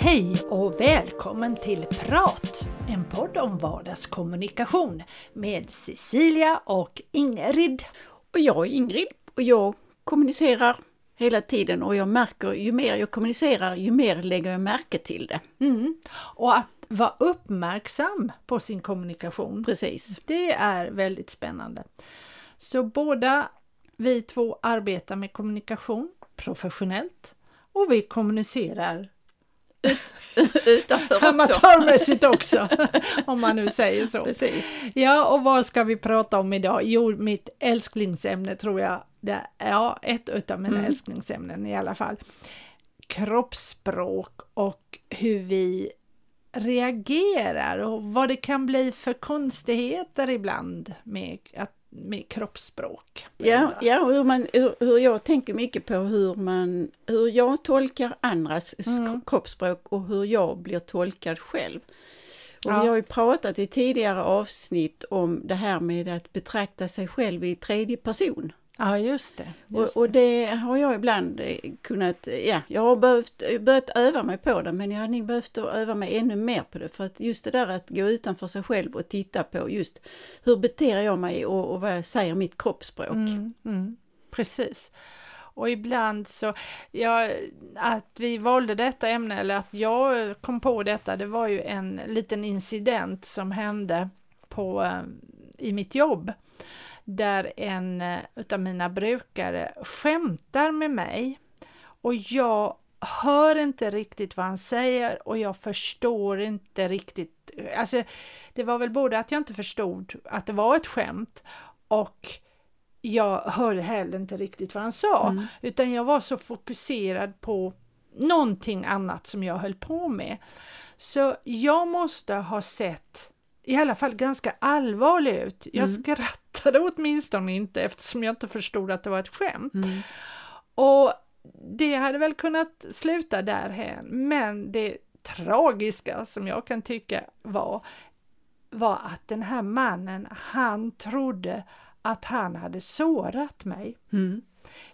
Hej och välkommen till Prat! En podd om vardagskommunikation med Cecilia och Ingrid. Och jag är Ingrid och jag kommunicerar hela tiden och jag märker ju mer jag kommunicerar ju mer lägger jag märke till det. Mm. Och att vara uppmärksam på sin kommunikation. Precis. Det är väldigt spännande. Så båda vi två arbetar med kommunikation professionellt och vi kommunicerar Ut, utanför också. amatörmässigt också, om man nu säger så. Precis. Ja, och vad ska vi prata om idag? Jo, mitt älsklingsämne tror jag, det ja, ett utav mina Mm. älsklingsämnen i alla fall. Kroppsspråk och hur vi reagerar och vad det kan bli för konstigheter ibland med, att, med kroppsspråk. Ja, ja hur, man, hur, hur jag tänker mycket på hur, man, hur jag tolkar andras Mm. kroppsspråk och hur jag blir tolkad själv. Och Ja. Vi har ju pratat i tidigare avsnitt om det här med att betrakta sig själv i tredje person. Ja, just det. Just Och, och det har jag ibland eh, kunnat, ja, jag har behövt, börjat öva mig på det men jag har nog behövt öva mig ännu mer på det för att just det där att gå utanför sig själv och titta på just hur beter jag mig och, och vad säger mitt kroppsspråk. Mm, mm, precis. Och ibland så, ja, att vi valde detta ämne eller att jag kom på detta, det var ju en liten incident som hände på, eh, i mitt jobb. Där en eh, utav mina brukare skämtar med mig och jag hör inte riktigt vad han säger och jag förstår inte riktigt. Alltså, det var väl både att jag inte förstod att det var ett skämt och jag hörde heller inte riktigt vad han sa, Mm. utan jag var så fokuserad på någonting annat som jag höll på med. Så jag måste ha sett i alla fall ganska allvarlig ut. Jag Mm. skrattade åtminstone inte eftersom jag inte förstod att det var ett skämt. Mm. Och det hade väl kunnat sluta därhän, men det tragiska som jag kan tycka var, var att den här mannen, han trodde att han hade sårat mig Mm.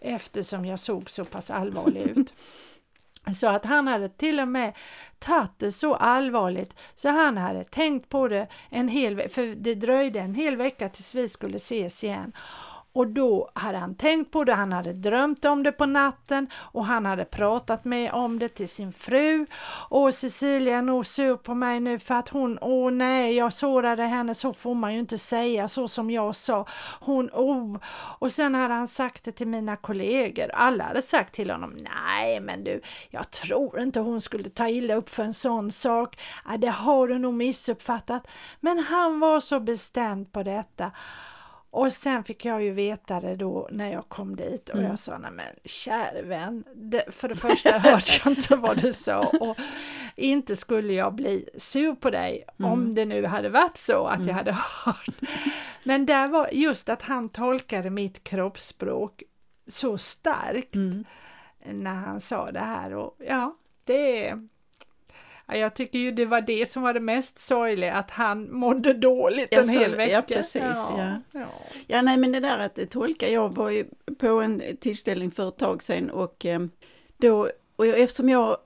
eftersom jag såg så pass allvarlig ut. Så att han hade till och med tagit det så allvarligt så han hade tänkt på det en hel vecka, för det dröjde en hel vecka tills vi skulle ses igen. Och då hade han tänkt på det, han hade drömt om det på natten och han hade pratat med om det till sin fru. Och Cecilia är nog sur på mig nu för att hon, åh nej, jag sårade henne, så får man ju inte säga, så som jag sa. Hon, oh. Och sen hade han sagt det till mina kollegor, alla hade sagt till honom, nej men du, jag tror inte hon skulle ta illa upp för en sån sak, ja, det har du nog missuppfattat. Men han var så bestämd på detta. Och sen fick jag ju veta det då när jag kom dit och Mm. jag sa, nej men käre vän, det, för det första hörde jag inte vad du sa och inte skulle jag bli sur på dig om Mm. det nu hade varit så att jag Mm. hade hört. Men där var just att han tolkade mitt kroppsspråk så starkt Mm. när han sa det här och ja, det är jag tycker ju det var det som var det mest sorgliga, att han mådde dåligt Ja, en så- hel ja, vecka. precis, ja. ja. Ja, nej men det där att tolka, jag var ju på en tillställning för ett tag sedan och eh, då, och jag, eftersom jag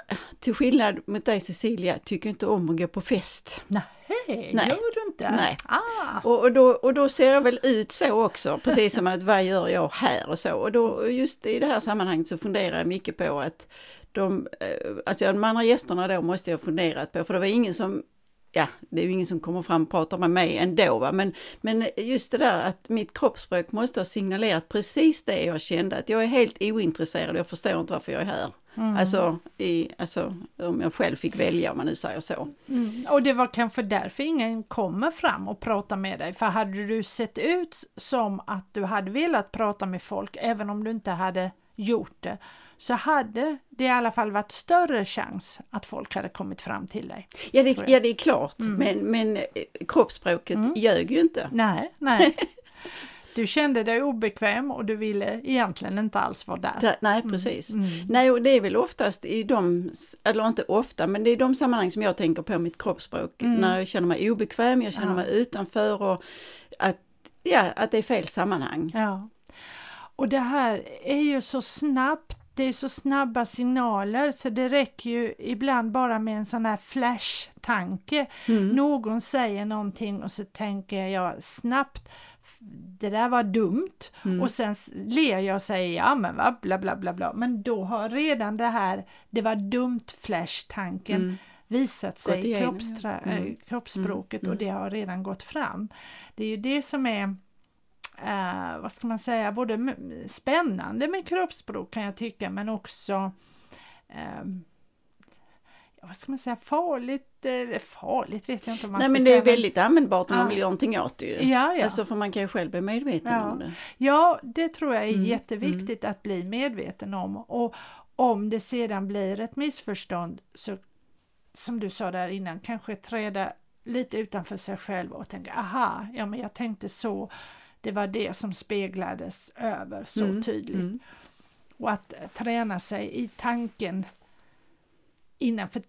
till skillnad mot dig Cecilia tycker inte om att gå på fest. Nej, Nej. gör du inte? Nej. Ah. Och, och, då, och då ser jag väl ut så också, precis som att vad gör jag här och så. Och då just i det här sammanhanget så funderar jag mycket på att de, eh, alltså de andra gästerna då måste jag funderat på, för det var ingen som Ja, det är ju ingen som kommer fram och pratar med mig ändå, va? Men, men just det där att mitt kroppsspråk måste ha signalerat precis det jag kände, att jag är helt ointresserad, jag förstår inte varför jag är här. Mm. Alltså, i, alltså, om jag själv fick välja, om man nu säger så. Mm. Och det var kanske därför ingen kommer fram och pratar med dig, för hade du sett ut som att du hade velat prata med folk, även om du inte hade gjort det, så hade det i alla fall varit större chans att folk hade kommit fram till dig. Ja, det, ja, det är klart, Mm. men, men eh, kroppsspråket Mm. ljög ju inte. Nej, nej. Du kände dig obekväm och du ville egentligen inte alls vara där. nej, precis. Mm. Nej, och det är väl oftast i de, eller inte ofta, men det är de sammanhang som jag tänker på mitt kroppsspråk. Mm. När jag känner mig obekväm, jag känner Ja. mig utanför och att, ja, att det är fel sammanhang. Ja. Och det här är ju så snabbt, det är så snabba signaler så det räcker ju ibland bara med en sån här flash-tanke. Mm. Någon säger någonting och så tänker jag snabbt det där var dumt Mm. och sen ler jag och säger ja men va, bla bla bla bla men då har redan det här det var dumt flash-tanken Mm. visat sig i kroppstra- ja. Mm. eh, kroppsspråket Mm. och det har redan gått fram. Det är ju det som är eh, vad ska man säga, både spännande med kroppsspråk kan jag tycka men också ja, vad ska man säga, farligt, eller farligt vet jag inte om man Nej ska men det säga. är väldigt användbart om man Ja. vill göra någonting åt det ju. Ja, ja. Alltså för man kan ju själv bli medveten Ja. om det. Ja, det tror jag är Mm, jätteviktigt att bli medveten om. Och om det sedan blir ett missförstånd så, som du sa där innan, kanske träda lite utanför sig själv och tänka aha, ja men jag tänkte så, det var det som speglades över så Mm, tydligt. mm. Och att eh, träna sig i tanken innan, för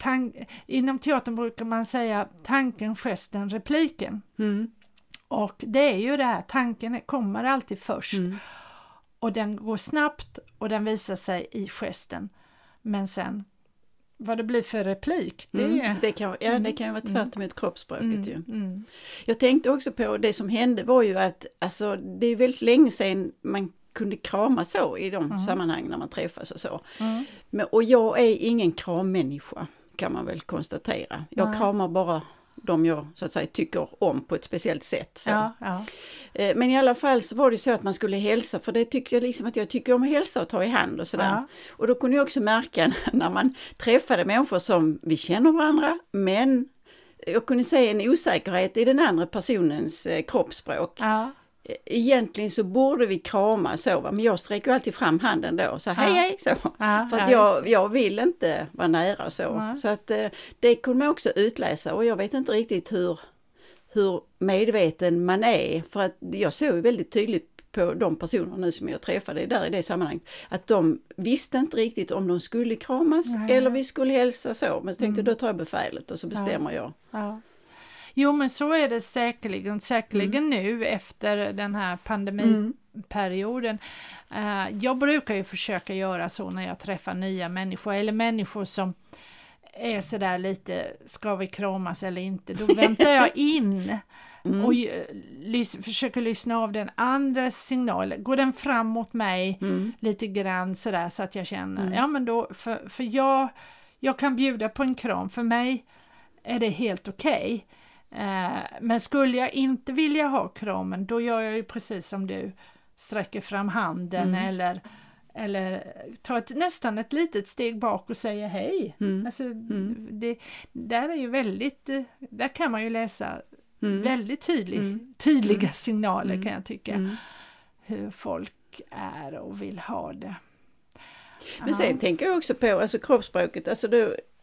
inom teatern brukar man säga tanken, gesten, repliken. Mm. Och det är ju det här, tanken kommer alltid först Mm. och den går snabbt och den visar sig i gesten. Men sen vad det blir för replik, det Mm. Det, kan, ja, det Mm. kan vara tvärt emot kroppsspråket Mm, ju. mm, Jag tänkte också på det som hände var ju att alltså, det är väldigt länge sedan man kunde krama så i de Mm. sammanhang när man träffas och så. mm. Men, och jag är ingen krammänniska kan man väl konstatera. Jag Nej. kramar bara de jag så att säga tycker om på ett speciellt sätt. Ja, ja. Eh, Men i alla fall så var det så att man skulle hälsa för det tyckte jag liksom att jag tycker om att hälsa och ta i hand och sådär. Ja. Och då kunde jag också märka när man träffade människor som vi känner varandra men jag kunde se en osäkerhet i den andra personens eh, kroppsspråk. Ja. Egentligen så borde vi krama så, va? men jag sträcker alltid fram handen då, så hej Ja. hej så. ja, För att ja, jag, jag vill inte vara nära så. Nej. Så att eh, det kunde man också utläsa och jag vet inte riktigt hur, hur medveten man är. För att jag såg väldigt tydligt på de personer nu som jag träffade där i det sammanhanget, att de visste inte riktigt om de skulle kramas Nej. eller vi skulle hälsa så. Men så tänkte Mm. då tar jag befälet och så bestämmer jag. Jo men så är det säkerligen, säkerligen nu efter den här pandemiperioden. Eh, jag brukar ju försöka göra så när jag träffar nya människor eller människor som är sådär lite, ska vi kramas eller inte? Då väntar jag in Mm. och lys- försöker lyssna av den andras signal. Går den fram mot mig Mm. lite grann sådär så att jag känner, Mm. ja men då, för, för jag, jag kan bjuda på en kram, för mig är det helt okej. Eh, men skulle jag inte vilja ha kramen, då gör jag ju precis som du, sträcker fram handen Mm. eller, eller tar ett, nästan ett litet steg bak och säger hej. Mm. Alltså, Mm. det, där är ju väldigt, eh, där kan man ju läsa Mm. väldigt tydlig, Mm. tydliga Mm. signaler kan jag tycka, hur folk är och vill ha det. Men sen tänker jag också på alltså kroppsspråket, alltså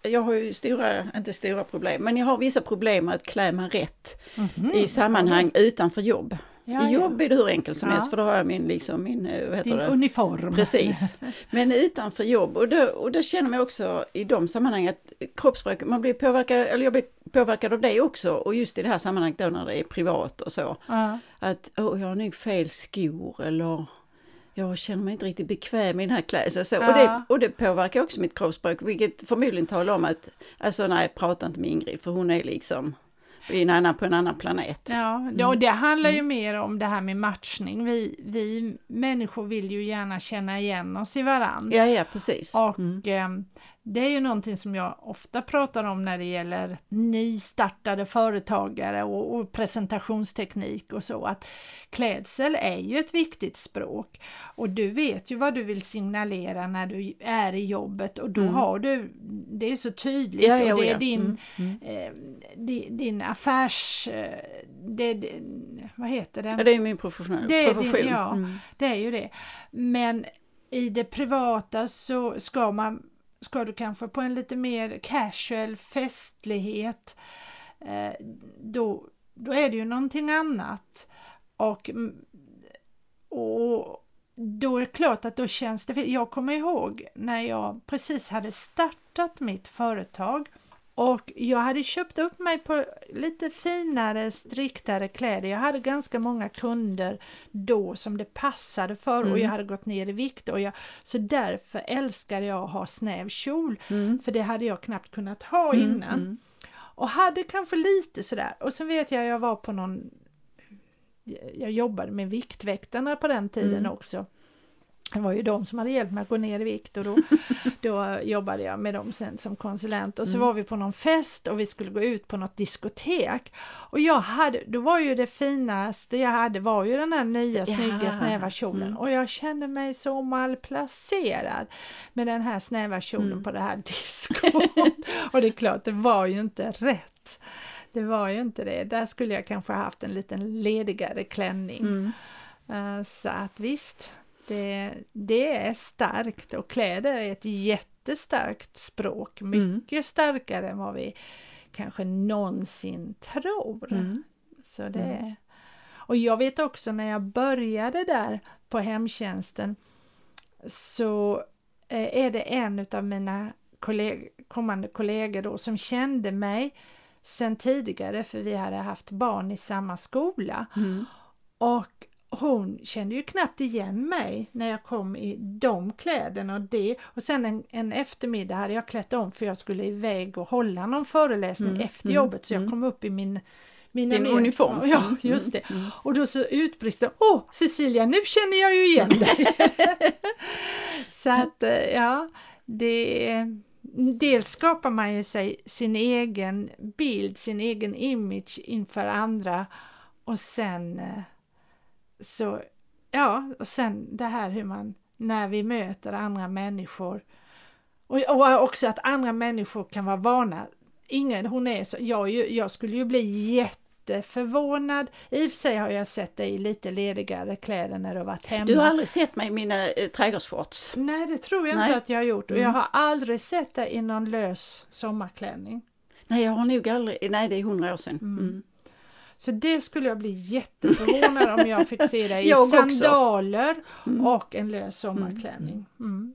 jag har ju stora, inte stora problem, men jag har vissa problem med att klä mig rätt Mhm. i sammanhang utanför jobb. Ja, I jobb är det hur enkelt som Ja. helst för då har jag min, liksom, min eh, vad heter Din det? uniform. Precis. Men utanför jobb och då, och då känner man också i de sammanhangen att kroppsspråk, man blir påverkad, eller jag blir påverkad av det också och just i det här sammanhanget då när det är privat och så. Ja. Att åh, jag har nog fel skor eller jag känner mig inte riktigt bekväm i den här klädseln. och Så. Och, det, Ja. och det påverkar också mitt kroppsspråk, vilket förmodligen talar om att, alltså nej, prata inte med Ingrid för hon är liksom i en annan, på en annan planet. Ja, det- och det handlar ju mer om det här med matchning. Vi, vi människor vill ju gärna känna igen oss i varandra. Ja, ja, precis. Och Mm. Det är ju någonting som jag ofta pratar om när det gäller nystartade företagare och, och presentationsteknik och så, att klädsel är ju ett viktigt språk och du vet ju vad du vill signalera när du är i jobbet och då Mm. har du, det är så tydligt Ja, ja, och det är din, Mm, mm. eh, di- din affärs... eh, Det, det, vad heter det? Ja, det är min profession. Det är din- profession. ja. Mm. Det är ju det. Men i det privata så ska man ska du kanske på en lite mer casual festlighet eh, då, då är det ju någonting annat. Och mm, och då är det klart att då känns det fel. Jag kommer ihåg när jag precis hade startat mitt företag och jag hade köpt upp mig på lite finare, striktare kläder. Jag hade ganska många kunder då som det passade för mm. och jag hade gått ner i vikt. Och jag, så därför älskade jag att ha snäv kjol, mm. för det hade jag knappt kunnat ha mm, innan. Mm. Och hade kanske lite sådär. Och sen vet jag, jag var på någon jag jobbade med Viktväktarna på den tiden mm. också. Det var ju de som hade hjälpt mig att gå ner i vikt och då, då jobbade jag med dem sen som konsulent och så mm. var vi på någon fest och vi skulle gå ut på något diskotek och jag hade, då var ju det finaste jag hade var ju den här nya så, snygga ja. snäva kjolen mm. och jag kände mig så malplacerad med den här snäva kjolen mm. på det här diskot och det är klart, det var ju inte rätt. Det var ju inte det. Där skulle jag kanske haft en liten ledigare klänning. Mm. Uh, så att visst, det, det är starkt och kläder är ett jättestarkt språk, mm. mycket mm. starkare än vad vi kanske någonsin tror. Mm. Så det, mm. Och jag vet också när jag började där på hemtjänsten så eh, är det en av mina kolleg kommande kollegor då som kände mig sen tidigare för vi hade haft barn i samma skola. Mm. Och hon kände ju knappt igen mig när jag kom i de kläderna och det. Och sen en, en eftermiddag hade jag klätt om för jag skulle iväg och hålla någon föreläsning mm, efter mm, jobbet så jag mm. kom upp i min mina Din uniform? Ja, mm, just det. Mm. Och då så utbrister Åh Cecilia, nu känner jag ju igen dig! så att eh, ja, det Dels skapar man ju sig sin egen bild, sin egen image inför andra och sen eh, så ja, och sen det här hur man när vi möter andra människor och, och också att andra människor kan vara vana. Ingen, hon är så, jag, jag skulle ju bli jätteförvånad. I och för sig har jag sett dig i lite ledigare kläder när du har varit hemma. Du har aldrig sett mig i mina eh, trädgårdsshorts? Nej, det tror jag Nej. inte att jag har gjort. Och mm. jag har aldrig sett dig i någon lös sommarklänning. Nej, jag har nog aldrig, nej det är hundra år sedan. Mm. Mm. Så det skulle jag bli jätteförvånad om jag fick se dig i sandaler mm. och en lös sommarklänning. Mm. mm.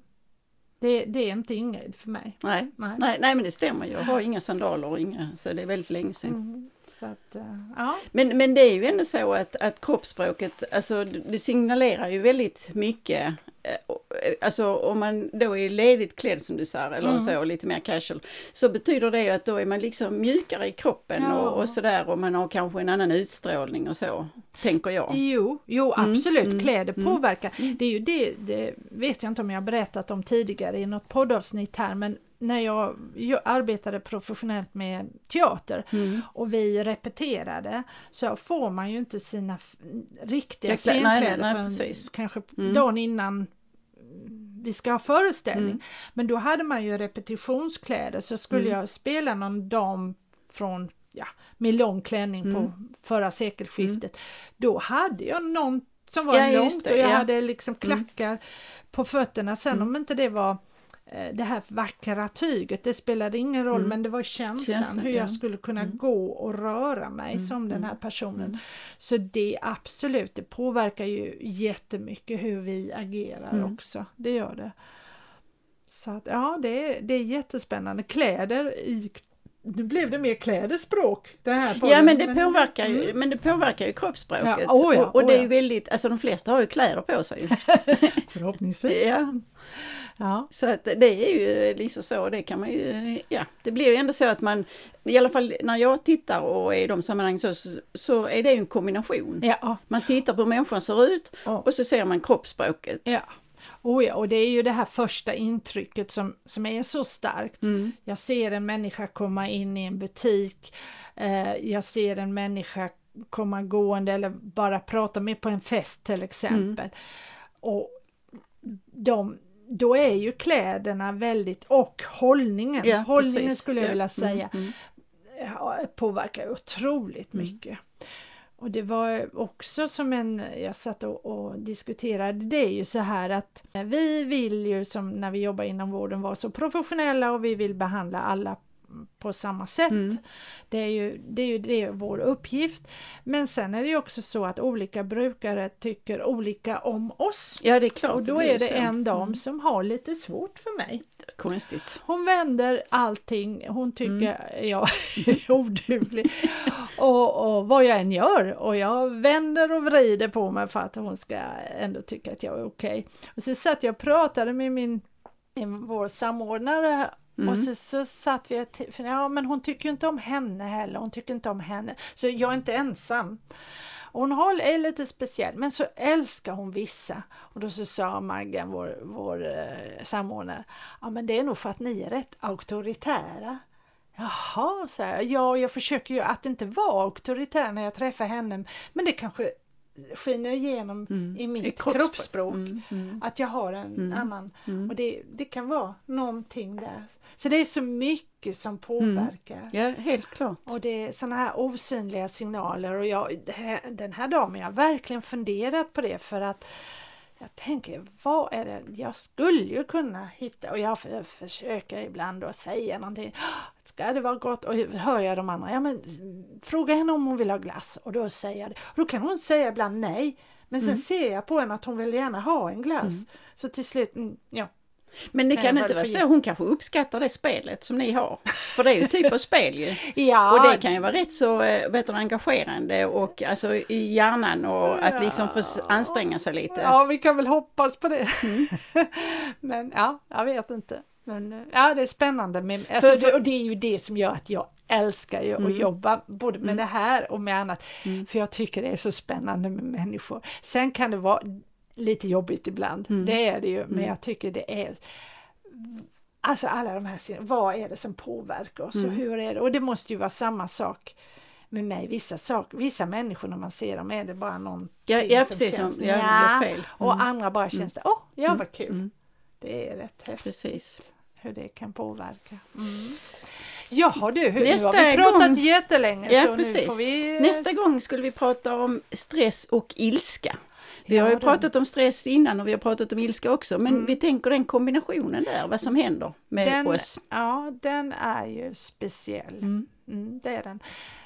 Det, det, är inte Ingrid för mig. Nej, nej. nej, nej men det stämmer. Jag har inga sandaler och inga, så det är väldigt länge sedan. Mm. Att, uh, ja. men, men det är ju ändå så att, att kroppsspråket, alltså det signalerar ju väldigt mycket Eh, alltså om man då är ledigt klädd som du säger eller mm. så, lite mer casual, så betyder det ju att då är man liksom mjukare i kroppen ja. och, och sådär och man har kanske en annan utstrålning och så, tänker jag. Jo, jo mm, absolut, mm. kläder mm. påverkar. Det är ju det, det vet jag inte om jag har berättat om tidigare i något poddavsnitt här, men när jag, jag, arbetade professionellt med teater mm. och vi repeterade så får man ju inte sina riktiga scenkläder förrän kanske mm. dagen innan vi ska ha föreställning. Mm. Men då hade man ju repetitionskläder så skulle mm. jag spela någon dam från ja, med lång klänning på mm. förra sekelskiftet. Mm. Då hade jag någon som var ja, långt det, och jag ja. hade liksom mm. klackar på fötterna. Sen om inte det var det här vackra tyget, det spelade ingen roll mm. men det var känslan, känslan hur jag ja. skulle kunna mm. gå och röra mig mm. som den mm. här personen. Mm. Så det absolut, det påverkar ju jättemycket hur vi agerar mm. också, det gör det. Så att, ja, det är, det är jättespännande. Kläder i nu blev det mer klädespråk. Det här ja men det, påverkar ju, mm. men det påverkar ju kroppsspråket. Ja, oh ja, och, och, det är ju väldigt, alltså de flesta har ju kläder på sig. Förhoppningsvis. Ja. Ja. Så att det är ju liksom så, det kan man ju, ja, det blir ju ändå så att man, i alla fall när jag tittar och är i de sammanhang så, så är det ju en kombination. Ja. Man tittar på hur människan ser ut oh. och så ser man kroppsspråket. Ja. Oh ja, och det är ju det här första intrycket som, som är så starkt. Mm. Jag ser en människa komma in i en butik, eh, jag ser en människa komma gående eller bara prata med på en fest till exempel. Mm. Och de, då är ju kläderna väldigt, och hållningen, ja, hållningen precis. skulle jag ja. vilja mm, säga, mm, mm. påverkar otroligt mm. mycket. Och det var också som en, jag satt och, och, diskuterade, det är ju så här att vi vill ju som när vi jobbar inom vården vara så professionella och vi vill behandla alla på samma sätt. Mm. Det är ju det är ju det är vår uppgift. Men sen är det ju också så att olika brukare tycker olika om oss. Ja, det är klart. Och då blir är det så. en dam som har lite svårt för mig. Konstigt. Hon vänder allting, hon tycker Mm. jag är oduglig. och, och vad jag än gör och jag vänder och vrider på mig för att hon ska ändå tycka att jag är okej. Och så satt jag och pratade med min, vår samordnare Mm. och så, så satt vi, och för ja men hon tycker ju inte om henne heller, hon tycker inte om henne. Så jag är inte ensam. Och Hon har, är lite speciell, men så älskar hon vissa. Och då så sa Maggan, vår, vår eh, samordnare, ja men det är nog för att ni är rätt auktoritära. Jaha, så här, ja jag försöker ju att inte vara auktoritär när jag träffar henne, men det kanske skiner igenom i mitt I kroppsspråk. kroppsspråk. Mm, mm. Att jag har en Mm. annan. Mm. Och det, det kan vara någonting där. Så det är så mycket som påverkar. Ja, helt klart. Och det är sådana här osynliga signaler och jag, den här dagen jag har verkligen funderat på det för att jag tänker, vad är det, jag skulle ju kunna hitta och jag för, försöker ibland att säga någonting, ska det vara gott? Och hör jag de andra, ja men fråga henne om hon vill ha glass. Och då säger jag det. Och då kan hon säga ibland nej, men sen ser jag på henne att hon vill gärna ha en glass. Så till slut, mm, ja, Men det Kan inte vara så, hon kanske uppskattar det spelet som ni har. För det är ju typ av spel ju. ja Och det kan ju vara rätt så eh, vet du, engagerande och alltså i hjärnan och att liksom få anstränga sig lite. Ja, vi kan väl hoppas på det. Mm. Men ja, jag vet inte. Men eh, ja, det är spännande. Med, alltså, För- för- det, och det är ju det som gör att jag älskar ju Mm. att jobba både med det här och med annat. För jag tycker det är så spännande med människor. Sen kan det vara lite jobbigt ibland. Mm. Det är det ju. Men jag tycker det är Alltså alla de här vad är det som påverkar oss och Mm. hur är det? Och det måste ju vara samma sak med mig. Vissa, sak, vissa människor när man ser dem är det bara någonting Ja, ja som precis, känns som, ja, fel. Och andra bara känns det, åh, ja vad kul. Mm. Det är rätt häftigt Precis. hur det kan påverka. Mm. Jaha du, hur, Nästa nu har vi pratat gång- jättelänge Ja, så nu precis. får vi... Nästa gång skulle vi prata om stress och ilska. Vi har ju Ja, pratat om stress innan och vi har pratat om ilska också, men vi tänker den kombinationen där, vad som händer med den, oss. Ja, den är ju speciell. Mm, det är den.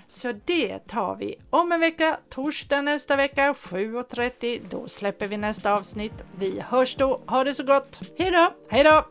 Så det tar vi om en vecka, torsdag nästa vecka 7.30. Då släpper vi nästa avsnitt. Vi hörs då. Ha det så gott! Hej då! Hej då!